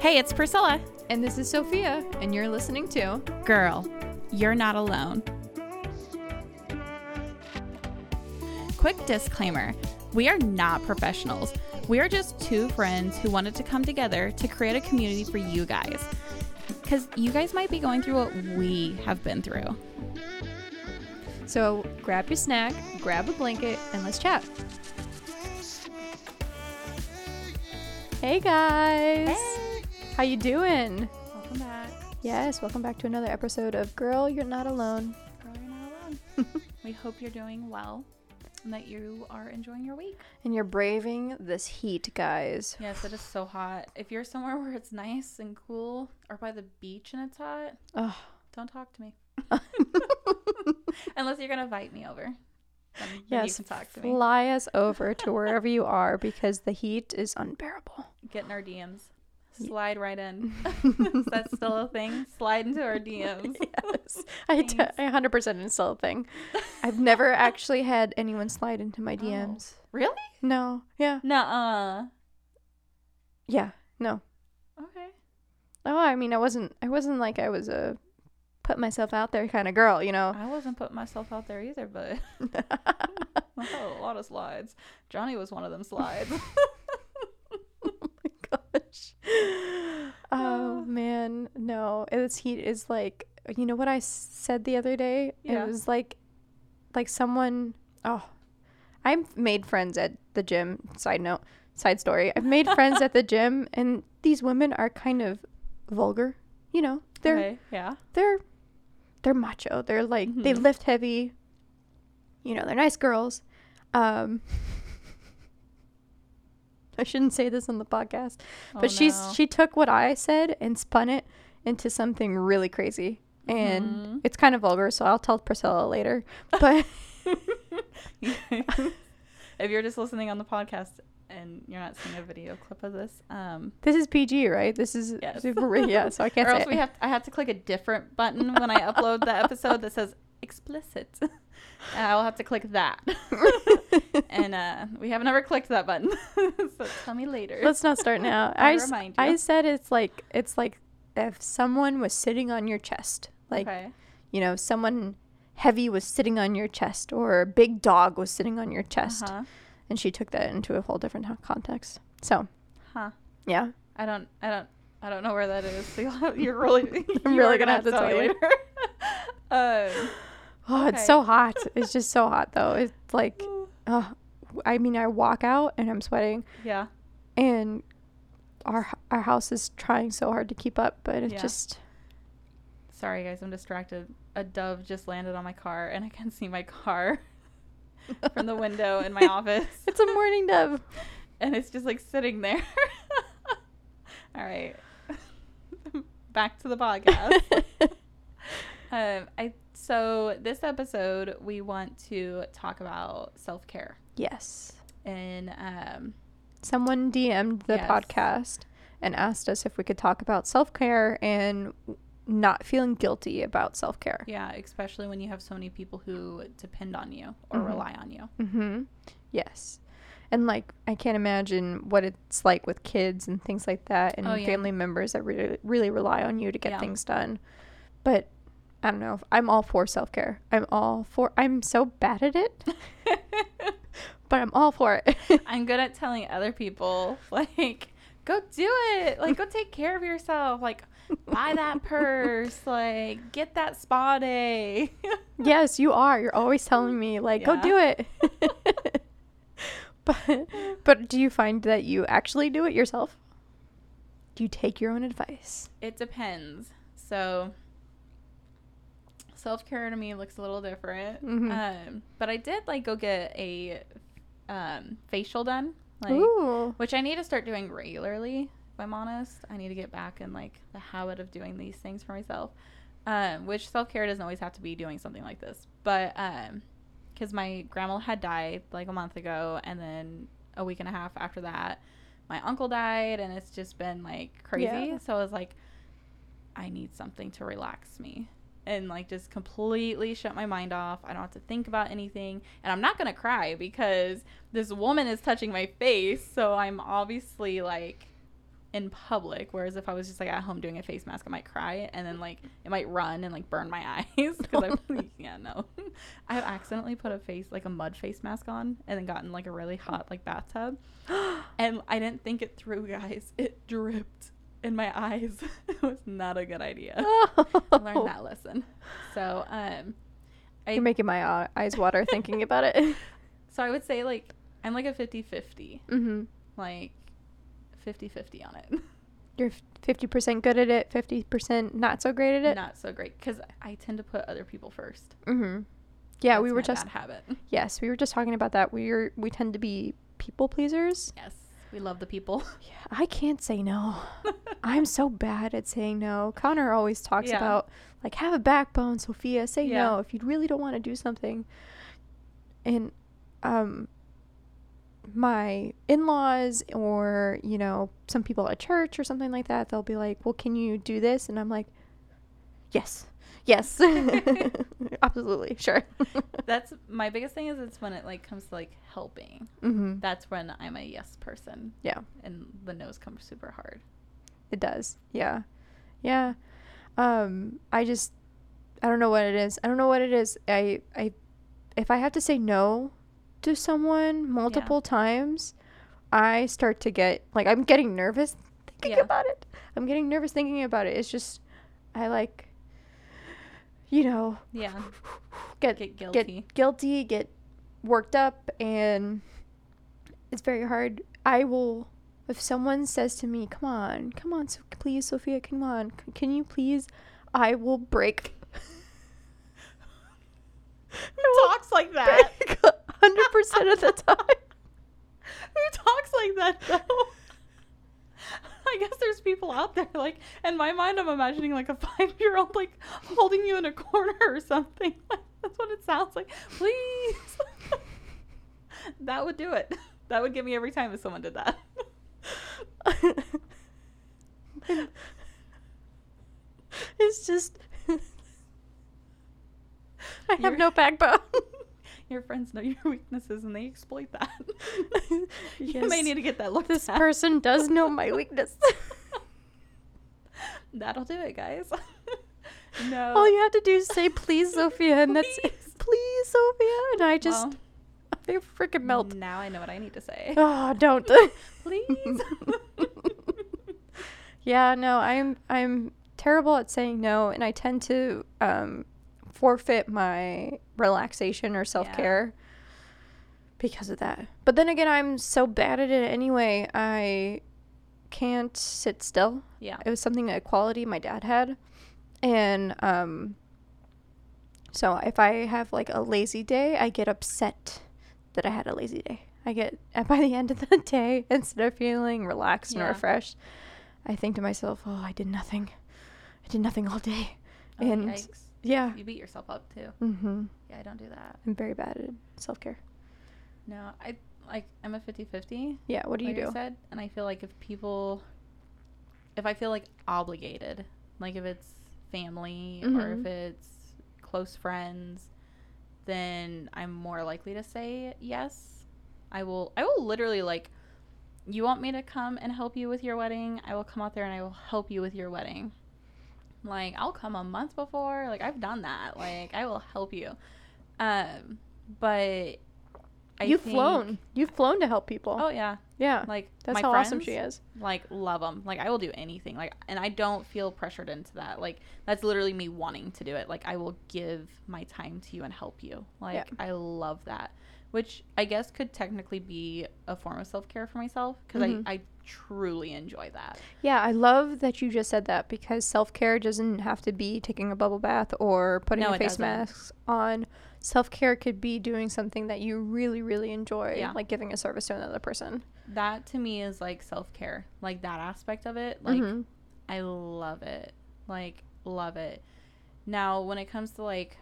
Hey, it's Priscilla. And this is Sofia, and you're listening to Girl, you're not alone. Quick disclaimer we are not professionals. We are just two friends who wanted to come together to create a community for you guys. Because you guys might be going through what we have been through. So grab your snack, grab a blanket, and let's chat. Hey guys. Hey. How you doing? Welcome back. Yes, welcome back to another episode of Girl, You're Not Alone. Girl, you're not alone. we hope you're doing well and that you are enjoying your week. And you're braving this heat, guys. Yes, it is so hot. If you're somewhere where it's nice and cool or by the beach and it's hot, Ugh. don't talk to me. Unless you're going to invite me over. Yes, talk to me. fly us over to wherever you are because the heat is unbearable. Get in our DMs. Slide right in. is that still a thing? Slide into our DMs. yes, I, d-. I 100% install a thing. I've never actually had anyone slide into my Oh. DMs. Really? No, yeah, Nuh-uh. yeah, no. Okay. Oh, I mean, I wasn't. I wasn't like I was a put myself out there kind of girl, you know. I wasn't putting myself out there either, but I had a lot of slides. Johnny was one of them slides. Oh my gosh. Oh ah. man, no. This heat is like. You know what I said the other day? Yeah. It was like, like someone. Oh, I've made friends at the gym. Side note, side story. I've made friends at the gym, and these women are kind of vulgar. You know, they're okay. Yeah. they're they're macho. They're like they Mhm. lift heavy. You know, they're nice girls. Um I shouldn't say this on the podcast, Oh, but she's no. she took what I said and spun it into something really crazy. And Mhm. it's kind of vulgar, so I'll tell Priscilla later. But if you're just listening on the podcast and you're not seeing a video clip of this, um, this is PG, right? This is Yes. super, yeah, so I can't or say else it. we have I have to click a different button when I upload the episode that says explicit, and I'll have to click that. and uh, we have never clicked that button, so tell me later. Let's not start now. I'll I, s- remind you. I said it's like it's like if someone was sitting on your chest, like okay. you know, someone heavy was sitting on your chest or a big dog was sitting on your chest. Uh-huh. And she took that into a whole different context. So, Huh. yeah. I don't. I don't. I don't know where that is. So you're really. I'm you really are gonna have to tell you. later. um, Oh, Okay. it's so hot. it's just so hot though. It's like, oh, I mean, I walk out and I'm sweating yeah. and our our house is trying so hard to keep up, but it Yeah. just Sorry, guys. I'm distracted. A dove just landed on my car, and I can see my car from the window in my office. it's a mourning dove. and it's just like sitting there. All right. Back to the podcast. um, I so this episode we want to talk about self care yes. and um, Someone DM'd the Yes. podcast and asked us if we could talk about self care and not feeling guilty about self care. yeah, especially when you have so many people who depend on you or Mhm. rely on you. Mm-hmm. Yes. And like I can't imagine what it's like with kids and things like that and Oh, yeah. family members that really really rely on you to get Yeah. things done. But I don't know. I'm all for self-care. I'm all for I'm so bad at it, but I'm all for it. I'm good at telling other people, like, go do it. Like, go take care of yourself. Like, buy that purse. Like, get that spa day. yes, you are. You're always telling me like go do it. but but do you find that you actually do it yourself? Do you take your own advice? it depends. So, self care to me looks a little different. Mhm. Um, but I did like go get a um, facial done, like, Ooh. which I need to start doing regularly. If I'm honest, I need to get back in like the habit of doing these things for myself. Um, which self care doesn't always have to be doing something like this, but um, because my grandma had died like a month ago, and then a week and a half after that, my uncle died, and it's just been like crazy. Yeah. So I was like, I need something to relax me and like just completely shut my mind off. I don't have to think about anything. And I'm not going to cry because this woman is touching my face. So I'm obviously like in public. Whereas if I was just like at home doing a face mask, I might cry and then like it might run and like burn my eyes because I yeah no, I've accidentally put a face like a mud face mask on and then gotten like a really hot like bathtub, and I didn't think it through, guys. It dripped in my eyes. it was not a good idea. I learned that lesson. So um, I You're making my uh, eyes water thinking about it. so I would say like I'm like a 50-50. mm-hmm. like 50-50 on it. You're fifty percent good at it, fifty percent not so great at it. Not so great because I tend to put other people first. Mm-hmm. Yeah, we were just bad habit. yes, we were just talking about that. We're we tend to be people pleasers. Yes, we love the people. Yeah, I can't say no. I'm so bad at saying no. Connor always talks Yeah. about like have a backbone, Sofia. Say Yeah. no if you really don't want to do something. And um my in-laws or, you know, some people at church or something like that, they'll be like, "Well, can you do this?" And I'm like, "Yes. Yes. Absolutely. Sure." That's my biggest thing is it's when it like comes to like helping. mhm. That's when I'm a yes person. Yeah. And the no's comes super hard. It does. Yeah. Yeah. Um I just I don't know what it is. I don't know what it is. I I if I have to say no to someone multiple times, I start to get like I'm getting nervous thinking Yeah. about it. I'm getting nervous thinking about it. It's just I like you know, Yeah. get Get guilty. get guilty, get worked up, and it's very hard. I will, if someone says to me, "Come on, come on, so please, Sofia, come on, c- can you please?" I will break. Who talks like that? Hundred percent of the time. Who talks like that though? I guess there's people out there like in my mind I'm imagining like a five year old like holding you in a corner or something. That's what it sounds like. Please. that would do it. That would get me every time if someone did that. it's just. I have You're- no backbone. Your friends know your weaknesses and they exploit that. You Yes. may need to get that looked this at. person does know my weakness. That'll do it, guys. no. All you have to do is say please, Sofia, and that's it. Please. Please, Sofia, and I just Well, I freaking melt. Now I know what I need to say. Oh, don't. Please. yeah, no, I'm I'm terrible at saying no, and I tend to um, forfeit my relaxation or self care because of that. But then again, I'm so bad at it anyway. I can't sit still. yeah. It was something a quality my dad had, and um. So if I have like a lazy day, I get upset that I had a lazy day. I get and by the end of the day, instead of feeling relaxed and refreshed, I think to myself, "Oh, I did nothing. I did nothing all day." Oh, and yikes. yeah, You beat yourself up too. mm-hmm. Yeah, I don't do that. I'm very bad at self care. No, I like I'm a 50-50. Yeah, what do you like I do? said, and I feel like if people if I feel like obligated, like if it's family or Mhm. if it's close friends, then I'm more likely to say yes. I will I will literally like you want me to come and help you with your wedding? I will come out there and I will help you with your wedding. Like I'll come a month before. Like I've done that. Like I will help you. Um but I You've think- flown. You've flown to help people. Oh yeah. yeah, Like that's my how awesome she is. Like love them. Like I will do anything. Like and I don't feel pressured into that. Like that's literally me wanting to do it. Like I will give my time to you and help you. Like Yeah. I love that. Which I guess could technically be a form of self care for myself because Mhm. I, I truly enjoy that. Yeah, I love that you just said that because self care doesn't have to be taking a bubble bath or putting No, a face doesn't. mask on. Self care could be doing something that you really, really enjoy, Yeah. like giving a service to another person. That to me is like self care. Like that aspect of it. Like Mhm. I love it. Like, love it. Now, when it comes to like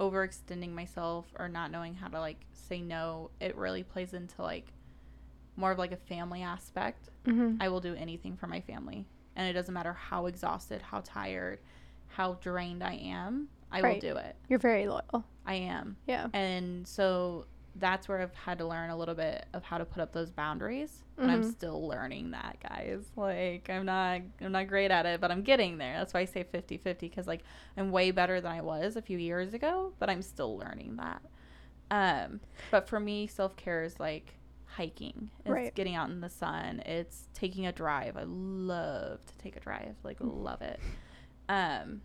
overextending myself or not knowing how to like say no, it really plays into like more of like a family aspect. Mhm. I will do anything for my family. And it doesn't matter how exhausted, how tired, how drained I am, I Right. will do it. You're very loyal. I am. Yeah. And so that's where I've had to learn a little bit of how to put up those boundaries. And I'm Mhm. still learning that, guys. Like I'm not I'm not great at it, but I'm getting there. That's why I say 50-50 cuz like I'm way better than I was a few years ago, but I'm still learning that. Um but for me self-care is like hiking. It's Right. getting out in the sun. It's taking a drive. I love to take a drive. Like Mm. love it. Um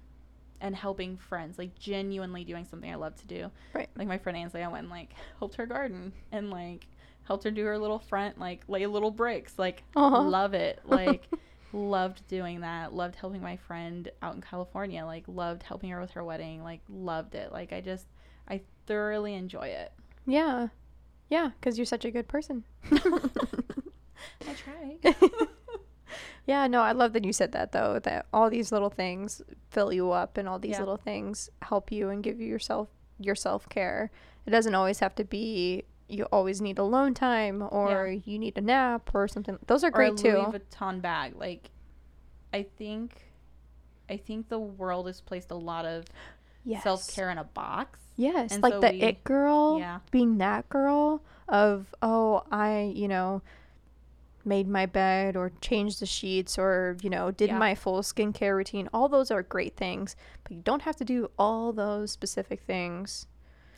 and helping friends, like genuinely doing something I love to do. Right. Like my friend Ainsley, I went and like helped her garden and like helped her do her little front, like lay little bricks. Like Aw. love it. Like loved doing that. Loved helping my friend out in California. Like loved helping her with her wedding. Like loved it. Like I just I thoroughly enjoy it. Yeah. Yeah, because you're such a good person. I try. Yeah, no, I love that you said that though. That all these little things fill you up, and all these Yeah. little things help you and give you yourself your self care. It doesn't always have to be you always need alone time or you need a nap or something. Those are or great a too. Louis Vuitton bag. Like I think I think the world has placed a lot of yes. self care in a box. Yes, And like so the we- it girl Yeah. being that girl of oh I you know made my bed or changed the sheets or you know did Yeah. my full skincare routine. All those are great things, but you don't have to do all those specific things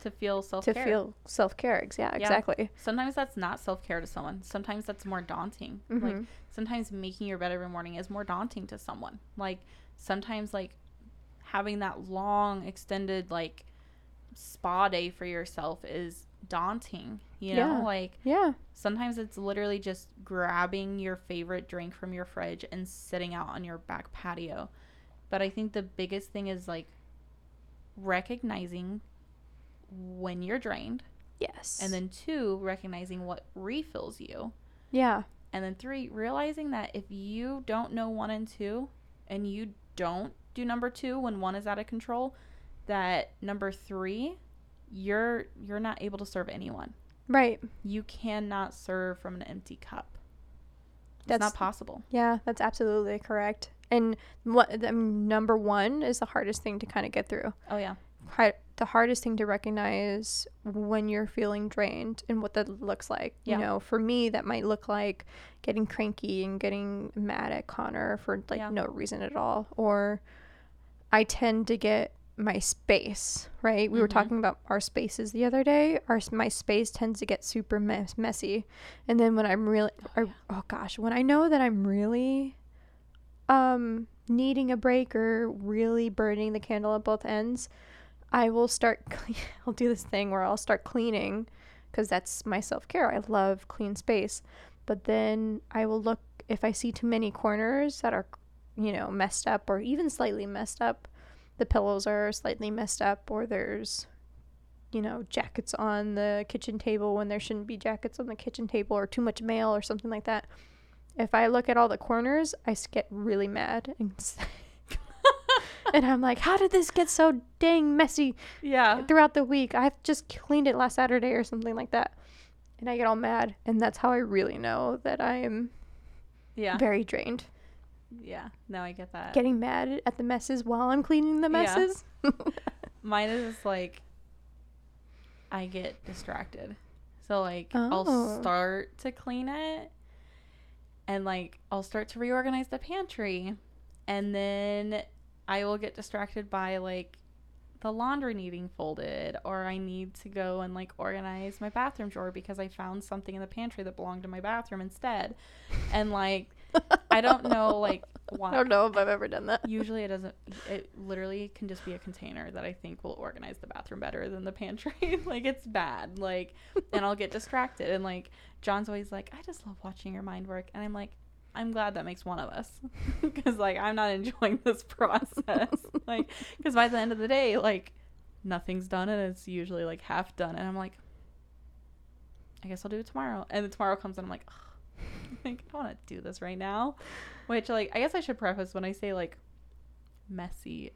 To feel self to feel self care. Yeah, exactly. Sometimes that's not self care to someone. Sometimes that's more daunting. Like Mhm. sometimes making your bed every morning is more daunting to someone. Like sometimes like having that long extended like spa day for yourself is daunting. You know, Yeah. like Yeah, sometimes it's literally just grabbing your favorite drink from your fridge and sitting out on your back patio. But I think the biggest thing is like recognizing when you're drained yes, and then two recognizing what refills you yeah, and then three realizing that if you don't know one and two and you don't do number two when one is out of control that number three you're you're not able to serve anyone right. you cannot serve from an empty cup it's That's- not possible Yeah, that's absolutely correct. And what I mean, um, number one is the hardest thing to kind of get through. oh yeah the hardest thing to recognize when you're feeling drained and what that looks like. Yeah. You know, for me, that might look like getting cranky and getting mad at Connor for like Yeah. no reason at all. Or I tend to get my space, right? We were Mhm. talking about our spaces the other day. Our my space tends to get super mess- messy. And then when I'm really or, oh gosh, when I know that I'm really um needing a break or really burning the candle at both ends, I will start cle- I'll do this thing where I'll start cleaning cuz that's my self-care. I love clean space. But then I will look if I see too many corners that are you know, messed up or even slightly messed up. The pillows are slightly messed up or there's you know, jackets on the kitchen table when there shouldn't be jackets on the kitchen table or too much mail or something like that. If I look at all the corners, i get really mad and and I'm like, how did this get so dang messy yeah throughout the week? I've just cleaned it last Saturday or something like that. And I get all mad, and that's how I really know that I am yeah very drained. Yeah no i get that Getting mad at the messes while I'm cleaning the Yeah. messes. mine is like i get distracted so like i'll Oh. start to clean it and like i'll start to reorganize the pantry and then i will get distracted by like the laundry needing folded or i need to go and like organize my bathroom drawer because i found something in the pantry that belonged to my bathroom instead and like i don't know like why I don't know if I've ever done that. Usually it doesn't. It literally can just be a container that I think will organize the bathroom better than the pantry. like it's bad. Like, and I'll get distracted. And like John's always like, I just love watching your mind work. And I'm like, I'm glad that makes one of us because like I'm not enjoying this process. like, because by the end of the day, like nothing's done and it's usually like half done. And I'm like, I guess I'll do it tomorrow. And then tomorrow comes and I'm like, like I don't want to do this right now. Which like I guess I should preface when I say like messy.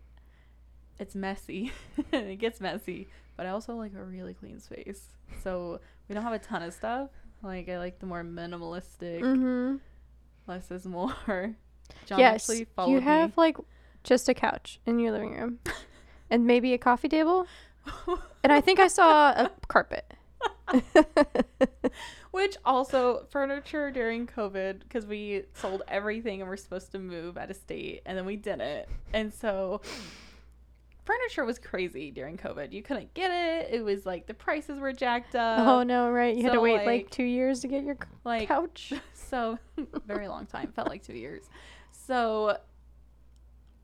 It's messy. it gets messy, but I also like a really clean space. So we don't have a ton of stuff. Like I like the more minimalistic, Mm-hmm. less is more. John yes, actually you have me. like just a couch in your living room, and maybe a coffee table. And I think I saw a carpet. Which also furniture during COVID because we sold everything and we're supposed to move out of state and then we didn't. And so furniture was crazy during COVID. You couldn't get it. It was like the prices were jacked up. oh no, right? You had to wait like, like- two years to get your like couch. so very long time. Felt like two years. So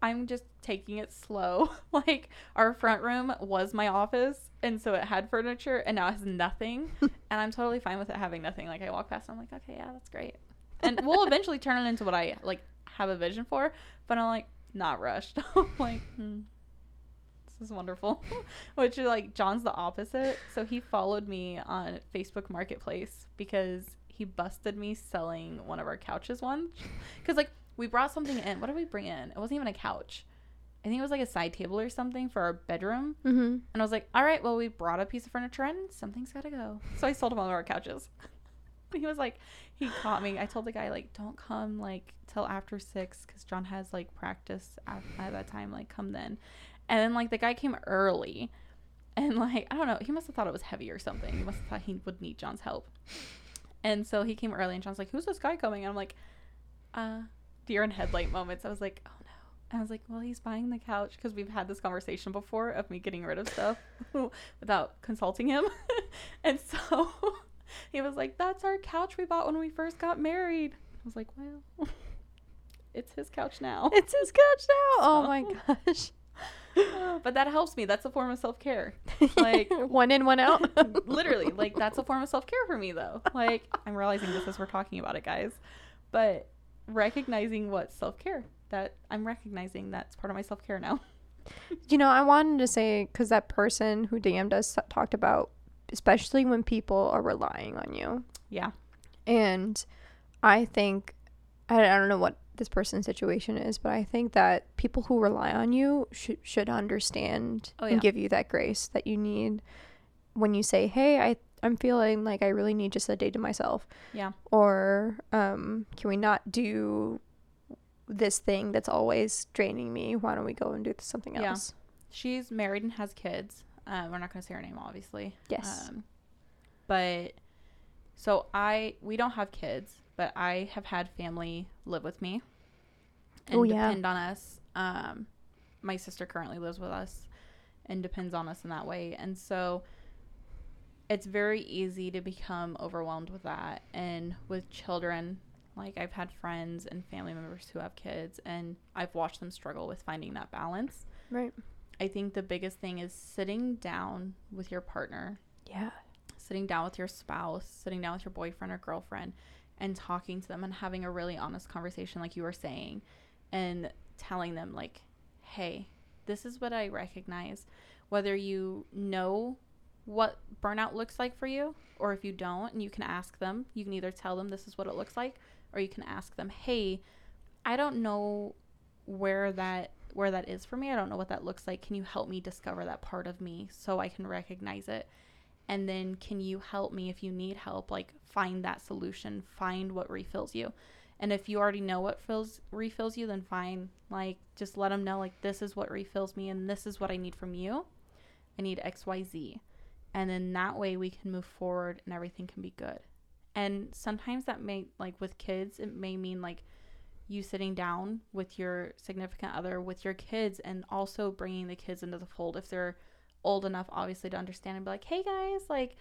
I'm just taking it slow. Like our front room was my office, and so it had furniture, and now it has nothing. and I'm totally fine with it having nothing. Like I walk past, and I'm like, okay, yeah, that's great. And we'll eventually turn it into what I like have a vision for. But I'm like not rushed. I'm like, hmm, this is wonderful. Which is like John's the opposite. So he followed me on Facebook Marketplace because he busted me selling one of our couches once. Because like we brought something in. What did we bring in? It wasn't even a couch. I think it was like a side table or something for our bedroom. Mm-hmm. And I was like, all right, well, we brought a piece of furniture in. Something's got to go. So I sold him one of our couches. he was like, he caught me. I told the guy, like, don't come, like, till after six because John has, like, practice at, at that time. Like, come then. And then, like, the guy came early. And, like, I don't know. He must have thought it was heavy or something. He must have thought he would need John's help. And so he came early, and John's like, who's this guy coming? And I'm like, uh, deer in headlight moments. I was like, oh no. And I was like, well, he's buying the couch because we've had this conversation before of me getting rid of stuff without consulting him. and so he was like, that's our couch we bought when we first got married. I was like, well, it's his couch now. It's his couch now. Oh So- my gosh. but that helps me. That's a form of self care. Like, one in, one out. literally like that's a form of self-care for me though like i'm realizing this as we're talking about it guys but recognizing what self-care that i'm recognizing that's part of my self-care now. You know, I wanted to say because that person who DM'd us talked about, especially when people are relying on you. yeah. And I think, I, I don't know what this person's situation is, but I think that people who rely on you should should understand Oh, and give you that grace that you need when you say, "Hey, I I'm feeling like I really need just a day to myself," yeah or um, "Can we not do this thing that's always draining me? Why don't we go and do something else? Yeah. else?" she's married and has kids um, we're not going to say her name obviously Yes. um, but so i we don't have kids but i have had family live with me and Oh, yeah. depend on us um, my sister currently lives with us and depends on us in that way and so it's very easy to become overwhelmed with that and with children like i've had friends and family members who have kids and i've watched them struggle with finding that balance Right. I think the biggest thing is sitting down with your partner, Yeah. sitting down with your spouse, sitting down with your boyfriend or girlfriend, and talking to them and having a really honest conversation, like you were saying, and telling them, like, hey, this is what I recognize. Whether you know what burnout looks like for you, or if you don't, and you can ask them, you can either tell them this is what it looks like, or you can ask them, hey, I don't know where that where that is for me. I don't know what that looks like. Can you help me discover that part of me so I can recognize it? And then can you help me if you need help like find that solution, find what refills you. And if you already know what fills refills you, then fine. Like just let them know like this is what refills me and this is what I need from you. I need XYZ. And then that way we can move forward and everything can be good. And sometimes that may like with kids, it may mean like you sitting down with your significant other, with your kids, and also bringing the kids into the fold if they're old enough, obviously, to understand and be like, hey guys, like,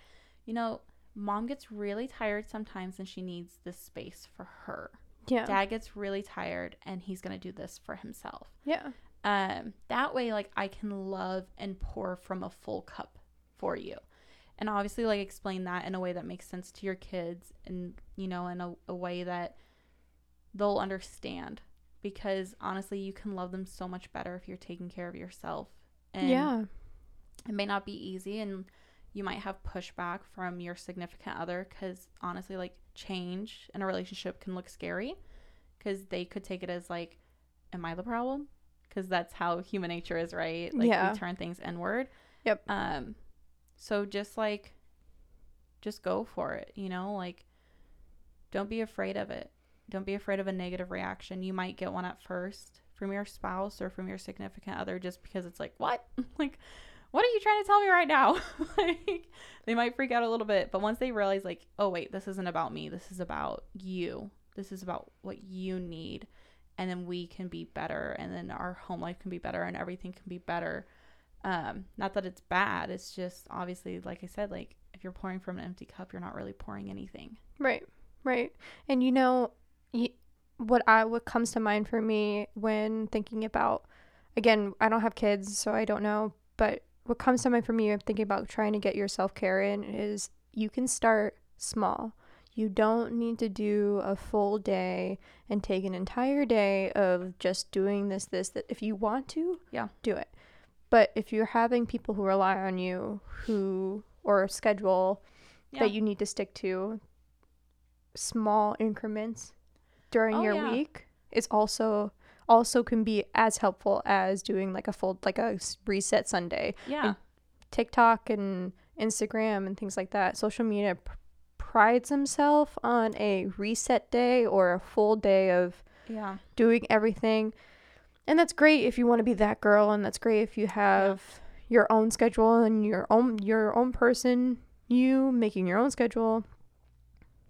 you know, mom gets really tired sometimes and she needs this space for her. Yeah. Dad gets really tired and he's going to do this for himself. Yeah. Um, that way, like, I can love and pour from a full cup for you. And obviously, like, explain that in a way that makes sense to your kids and, you know, in a, a way that they'll understand because honestly you can love them so much better if you're taking care of yourself and yeah. it may not be easy and you might have pushback from your significant other because honestly like change in a relationship can look scary because they could take it as like am i the problem because that's how human nature is right like Yeah. we turn things inward Yep. um so just like just go for it you know like don't be afraid of it don't be afraid of a negative reaction you might get one at first from your spouse or from your significant other just because it's like what like what are you trying to tell me right now? like they might freak out a little bit, but once they realize like, oh wait, this isn't about me. This is about you. This is about what you need. And then we can be better and then our home life can be better and everything can be better. Um, not that it's bad. It's just obviously, like I said, like if you're pouring from an empty cup, you're not really pouring anything. Right. Right. And you know, y- what I what comes to mind for me when thinking about again, I don't have kids, so I don't know, but what comes to mind for me when thinking about trying to get your self-care in is you can start small. You don't need to do a full day and take an entire day of just doing this this that if you want to, Yeah. do it. But if you're having people who rely on you who or a schedule Yeah. that you need to stick to small increments during Oh, your yeah. week is also also can be as helpful as doing like a full like a reset sunday Yeah. tiktok and instagram and things like that social media pr- prides himself on a reset day or a full day of Yeah. doing everything and that's great if you want to be that girl and that's great if you have your own schedule and your own your own person you making your own schedule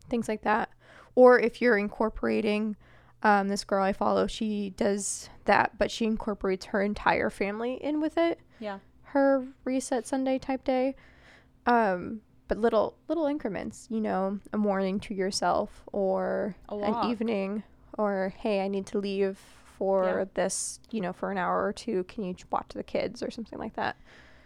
things like that. Or if you're incorporating um, this girl i follow she does that but she incorporates her entire family in with it. Yeah. her reset sunday type day. Um but little little increments you know a morning to yourself or an evening or hey i need to leave for Yeah. this you know for an hour or two can you watch the kids or something like that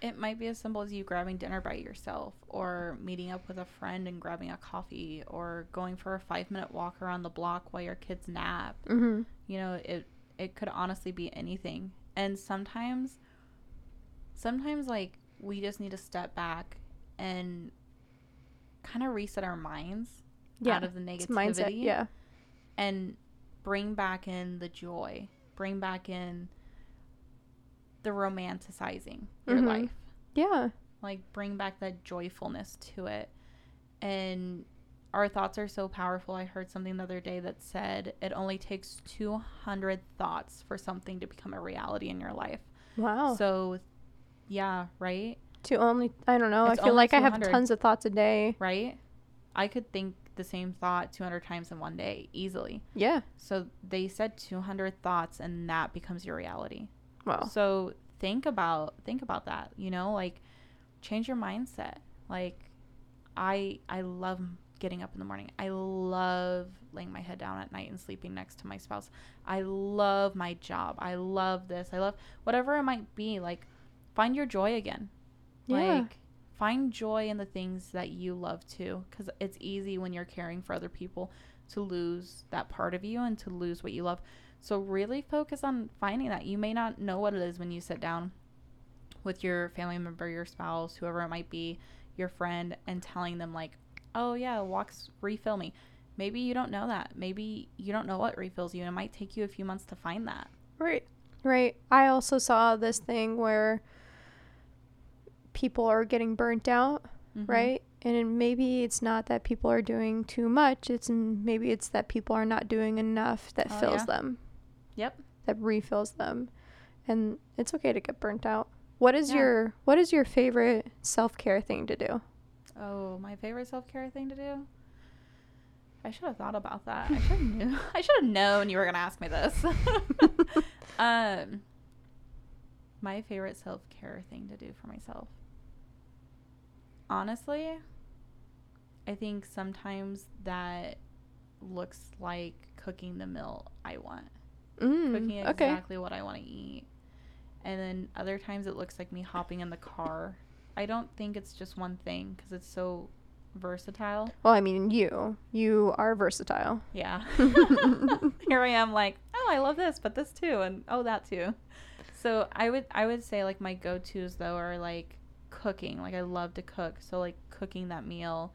It might be as simple as you grabbing dinner by yourself or meeting up with a friend and grabbing a coffee or going for a 5-minute walk around the block while your kids nap. mm-hmm. You know, it it could honestly be anything. And sometimes sometimes like we just need to step back and kind of reset our minds yeah out of the negativity mindset yeah and bring back in the joy, bring back in the romanticizing your Mhm. life. yeah Like bring back that joyfulness to it. And our thoughts are so powerful. I heard something the other day that said it only takes 200 thoughts for something to become a reality in your life. wow So yeah, right? to only i don't know It's i feel like i have tons of thoughts a day Right? I could think the same thought 200 times in one day easily. yeah So they said 200 thoughts and that becomes your reality. wow So think about think about that, you know, like change your mindset. Like I I love getting up in the morning. I love laying my head down at night and sleeping next to my spouse. I love my job. I love this. I love whatever it might be. Like find your joy again. Yeah. Like find joy in the things that you love too cuz it's easy when you're caring for other people to lose that part of you and to lose what you love. So really focus on finding that. You may not know what it is when you sit down with your family member, your spouse, whoever it might be, your friend and telling them like, "Oh yeah, walks refill me." Maybe you don't know that. Maybe you don't know what refills you. And it might take you a few months to find that. Right. Right. I also saw this thing where people are getting burnt out, Mhm. right? And maybe it's not that people are doing too much, it's maybe it's that people are not doing enough that Oh, fills yeah. them, Yep. that refills them. And it's okay to get burnt out. What is Yeah. your what is your favorite self-care thing to do? Oh, my favorite self care thing to do. I should have thought about that. I should have knew. I should have known you were gonna ask me this. um, my favorite self care thing to do for myself. Honestly, I think sometimes that looks like cooking the meal I want, Mm, cooking okay. exactly what I want to eat, and then other times it looks like me hopping in the car. I don't think it's just one thing because it's so versatile. Well, I mean, you. You are versatile. Yeah. Here I am like, oh, I love this, but this too, and oh, that too. So I would I would say like my go tos though are like cooking. Like I love to cook, so like cooking that meal.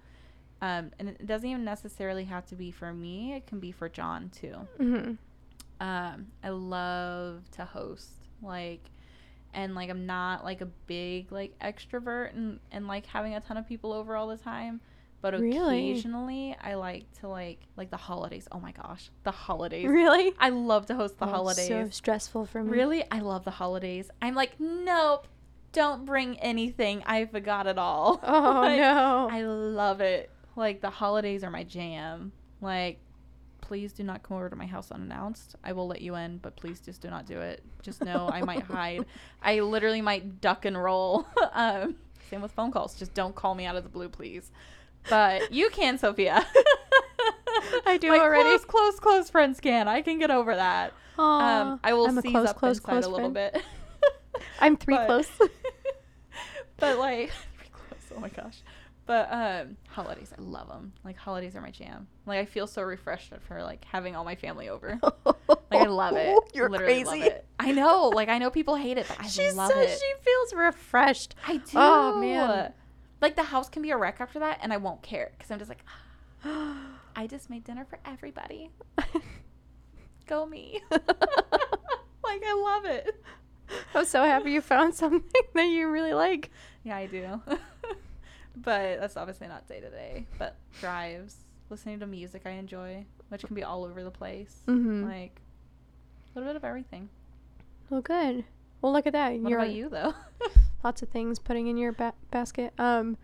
Um, and it doesn't even necessarily have to be for me. It can be for John too. Mhm. Um, I love to host, like, and like I'm not like a big like extrovert and and like having a ton of people over all the time. But Really? occasionally, I like to like like the holidays. Oh my gosh, the holidays! Really? I love to host the Oh, holidays. So stressful for me. Really, I love the holidays. I'm like, nope, don't bring anything. I forgot it all. Oh Like, no. I love it. Like the holidays are my jam. Like please do not come over to my house unannounced. I will let you in, but please just do not do it. Just know I might hide. I literally might duck and roll. um, same with phone calls. Just don't call me out of the blue, please. But you can, Sofia. I do My already. Close, close, close friends can. I can get over that. Aw, Um, I will I'm seize close, up close, inside close a little friend. bit. I'm three But- close. But like. Oh my gosh. But um, holidays, I love them. Like holidays are my jam. Like I feel so refreshed for like having all my family over. Like I love it. You're Literally crazy. Love it. I know. Like I know people hate it, but I she love says it. she feels refreshed. I do. Oh, man. Like the house can be a wreck after that, and I won't care because I'm just like, I just made dinner for everybody. Go me. like I love it. I'm so happy you found something that you really like. Yeah, I do. but that's obviously not day to day. But drives, listening to music I enjoy, which can be all over the place. Mhm. Like a little bit of everything. Well, good. Well, look at that. What You're about you though? lots of things putting in your ba- basket. Um,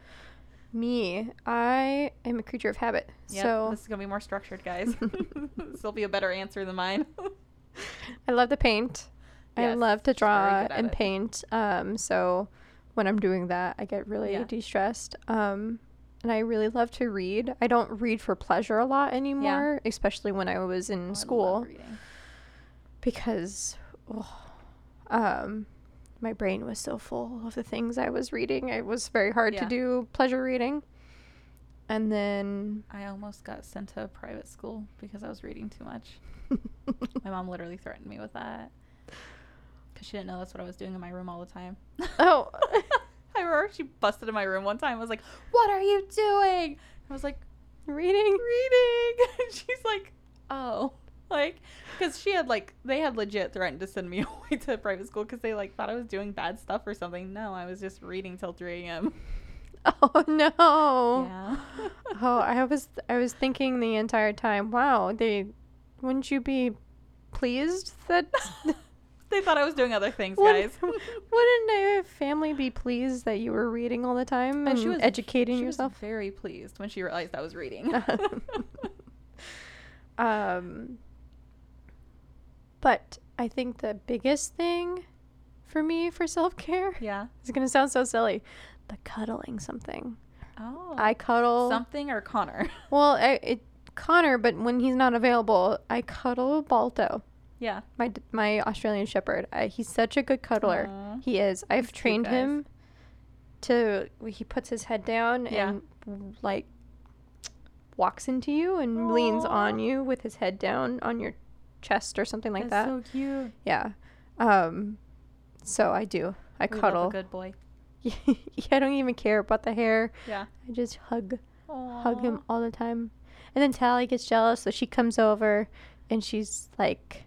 me, I am a creature of habit. Yep, so this is gonna be more structured, guys. this will be a better answer than mine. I love to paint. I love to draw and it. paint. Um, so when I'm doing that, I get really Yeah. de-stressed. Um, and I really love to read. I don't read for pleasure a lot anymore, especially when I was in Oh, school because oh, um, my brain was so full of the things I was reading. It was very hard to do pleasure reading. And then I almost got sent to a private school because I was reading too much. My mom literally threatened me with that because she didn't know that's what I was doing in my room all the time. oh, I remember she busted in my room one time. I was like, "What are you doing?" I was like, reading. "Reading." And she's like, "Oh." Like, because she had like they had legit threatened to send me away to private school because they like thought I was doing bad stuff or something. No, I was just reading till three a.m. Oh no. Yeah. Oh, I was I was thinking the entire time, wow, they wouldn't you be pleased that they thought I was doing other things, Wouldn't- guys. wouldn't a family be pleased that you were reading all the time Oh, and she was educating she yourself? Was very pleased when she realized I was reading. Um but I think the biggest thing for me for self-care yeah. is going to sound so silly, the cuddling something. Oh. I cuddle something or Connor. Well, I, it Connor, but when he's not available, I cuddle Balto. Yeah. my my Australian Shepherd. I, he's such a good cuddler. Aw. He is. I've cute, trained him to. He puts his head down Yeah. and like walks into you and leans on you with his head down on your chest or something like That's that. so cute. yeah. Um. So I do. I We cuddle. a good boy. yeah, I don't even care about the hair. Yeah. I just hug hug him all the time. And then Tally gets jealous, so she comes over and she's like,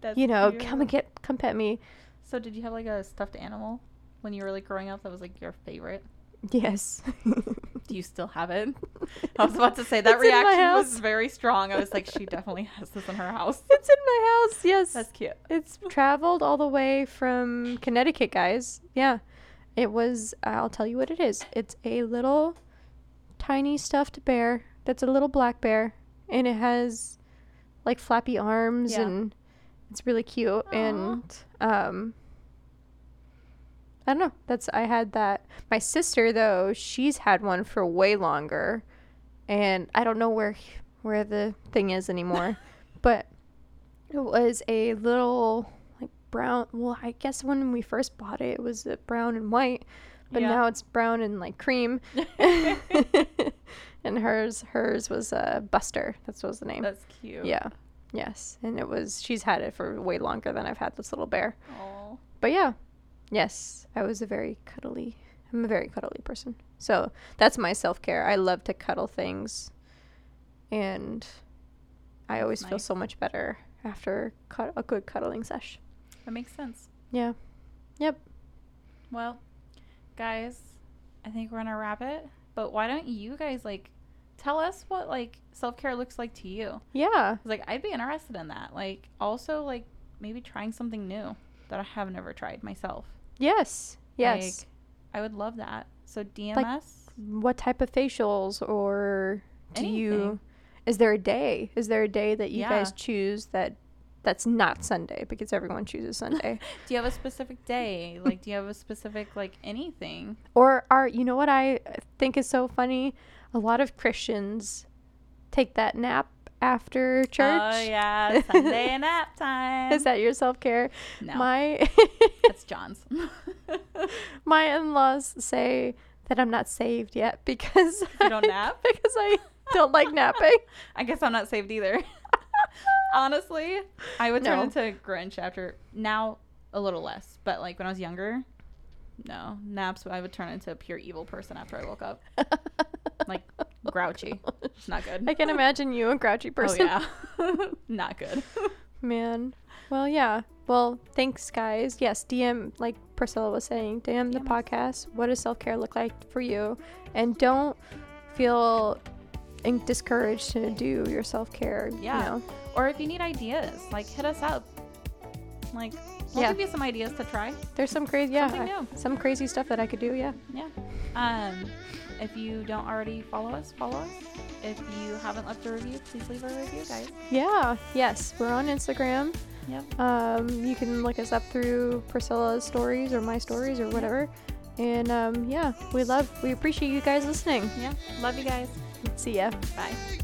That's you know, come and get come pet me. So did you have like a stuffed animal when you were like growing up that was like your favorite? Yes. Do you still have it? I was about to say that It's reaction was very strong. I was like, she definitely has this in her house. it's in my house. Yes. That's cute. it's traveled all the way from Connecticut, guys. Yeah. It was I'll tell you what it is. It's a little tiny stuffed bear that's a little black bear and it has like flappy arms Yeah. and it's really cute Aw. and um I don't know. That's I had that. My sister though, she's had one for way longer and I don't know where where the thing is anymore. but it was a little like brown. Well, I guess when we first bought it, it was brown and white, but Yeah. now it's brown and like cream. and hers, hers was uh, Buster. That's what was the name. That's cute. yeah, yes, and it was. She's had it for way longer than I've had this little bear. Aw. But yeah, yes, I was a very cuddly. I'm a very cuddly person. So that's my self care. I love to cuddle things, and I always feel so much better after cud- a good cuddling sesh. That makes sense. Yeah. Yep. Well, guys, I think we're gonna wrap it. But why don't you guys like tell us what like self care looks like to you? Yeah. like I'd be interested in that. Like also like maybe trying something new that I have never tried myself. Yes. Yes. I would love that. So DM us. what type of facials or do you is there a day? Is there a day that you guys choose that that's not Sunday because everyone chooses Sunday? Do you have a specific day? Like, do you have a specific like anything? or are you know what I think is so funny? A lot of Christians take that nap after church. Oh yeah, Sunday nap time. Is that your self care? no? My that's John's. my in laws say that I'm not saved yet because You don't I- nap? because I don't like napping. I guess I'm not saved either. Honestly, I would turn No. into Grinch after now a little less, but like when I was younger, no naps. I would turn into a pure evil person after I woke up, like grouchy. It's not good. I can imagine you a grouchy oh, person. Oh yeah, not good. Man. Well, yeah. Well, thanks, guys. Yes, DM, like Priscilla was saying, DM the DM us. podcast. What does self care look like for you? And don't feel discouraged to do your self care. Yeah. You know? Or if you need ideas, like hit us up. Like we'll Yeah. give you some ideas to try. There's some crazy, yeah, Something I- some crazy stuff that I could do. Yeah. Yeah. Um, if you don't already follow us, follow us. If you haven't left a review, please leave a review, guys. Yeah. Yes. We're on Instagram. Yep. Um, you can look us up through Priscilla's stories or my stories or whatever. And um, yeah, we love, we appreciate you guys listening. Yeah. Love you guys. See ya. Bye.